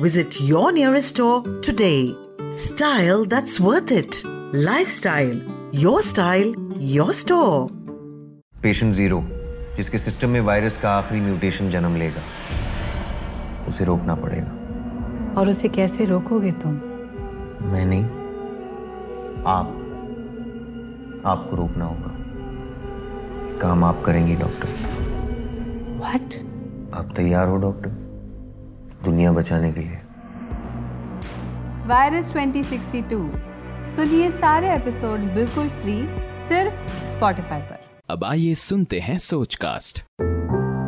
Visit your nearest store today. Style that's worth it. Lifestyle. Your style, your store. Patient zero जिसके system में virus का आखिरी mutation जन्म लेगा उसे रोकना पड़ेगा और उसे कैसे रोकोगे तुम मैं नहीं आप आपको रोकना होगा काम आप करेंगी डॉक्टर व्हाट आप तैयार हो डॉक्टर दुनिया बचाने के लिए वायरस 2062 सुनिए सारे एपिसोड्स बिल्कुल फ्री सिर्फ़ स्पॉटिफाई पर अब आइए सुनते हैं Sochcast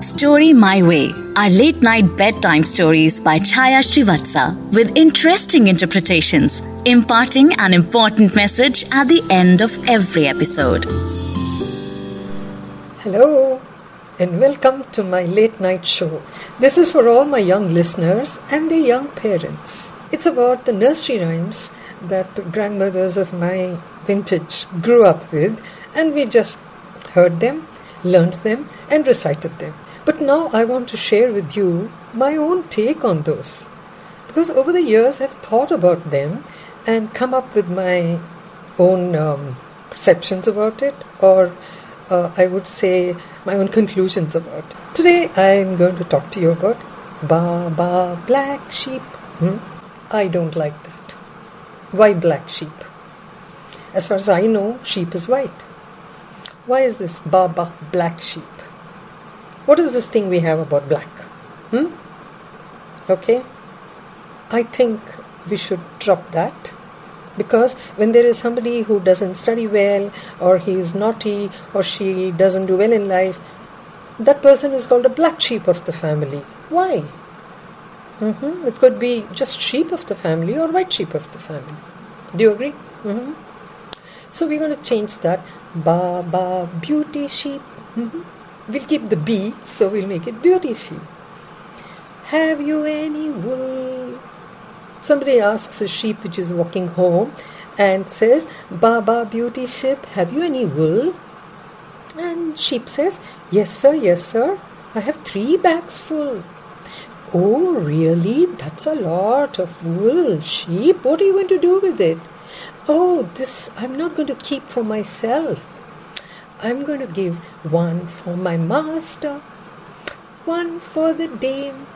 Story My Way are late night bedtime stories by Chaya Srivatsa with interesting interpretations, imparting an important message at the end of every episode. Hello and welcome to my late night show. This is for all my young listeners and their young parents. It's about the nursery rhymes that the grandmothers of my vintage grew up with, and we just heard them, learned them, and recited them. But now I want to share with you my own take on those. Because over the years I've thought about them and come up with my own um, perceptions about it, or uh, I would say my own conclusions about. Today I'm going to talk to you about Ba Ba Black Sheep. Hmm? I don't like that. Why black sheep? As far as I know, sheep is white. Why is this Baba black sheep? What is this thing we have about black? Hmm? Okay? I think we should drop that because when there is somebody who doesn't study well or he is naughty or she doesn't do well in life, that person is called a black sheep of the family. Why? hmm It could be just sheep of the family or white sheep of the family. Do you agree? hmm So we're going to change that. Ba ba beauty sheep. hmm We'll keep the B, so we'll make it beauty sheep. Have you any wool? Somebody asks a sheep which is walking home and says, Baba beauty sheep, have you any wool? And sheep says, Yes, sir, yes, sir. I have three bags full. Oh, really? That's a lot of wool, sheep. What are you going to do with it? Oh, this I'm not going to keep for myself. I'm going to give one for my master, one for the dame,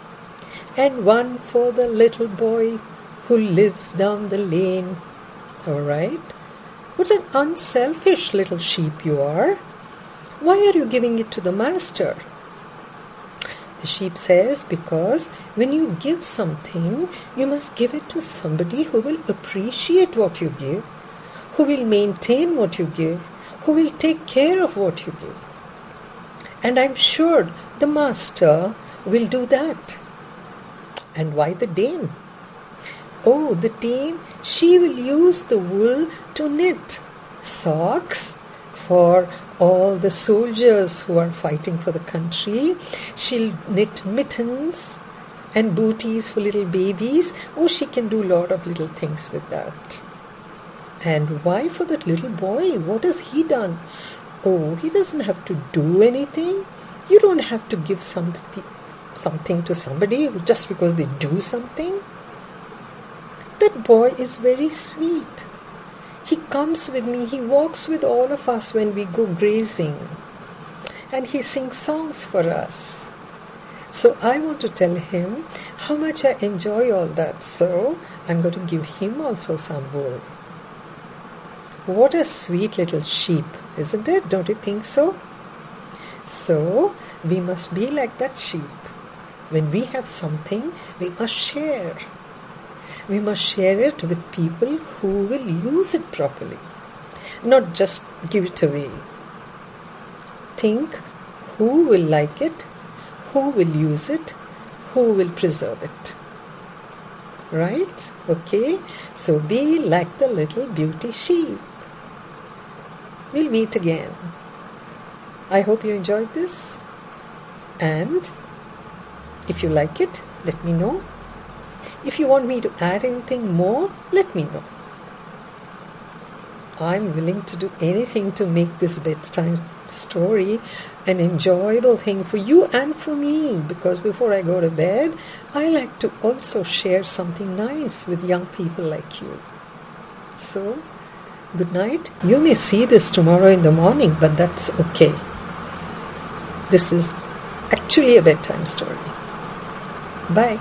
and one for the little boy who lives down the lane. All right? What an unselfish little sheep you are. Why are you giving it to the master? The sheep says, Because when you give something, you must give it to somebody who will appreciate what you give, who will maintain what you give, who will take care of what you give. And I'm sure the master will do that. And why the dame? Oh, the team, she will use the wool to knit socks for all the soldiers who are fighting for the country. She'll knit mittens and booties for little babies. Oh, she can do a lot of little things with that. And why for that little boy? What has he done? Oh, he doesn't have to do anything. You don't have to give something something to somebody just because they do something. That boy is very sweet. He comes with me, he walks with all of us when we go grazing, and he sings songs for us. So I want to tell him how much I enjoy all that. So I'm going to give him also some wool. What a sweet little sheep, isn't it? Don't you think so? So we must be like that sheep. When we have something, we must share. We must share it with people who will use it properly, not just give it away. Think who will like it, who will use it, who will preserve it. right? Okay, so be like the little beauty sheep. We'll meet again. I hope you enjoyed this, and if you like it, let me know. If you want me to add anything more, let me know. I'm willing to do anything to make this bedtime story an enjoyable thing for you and for me because before I go to bed, I like to also share something nice with young people like you. So, good night. You may see this tomorrow in the morning, but that's okay. This is actually a bedtime story. Bye.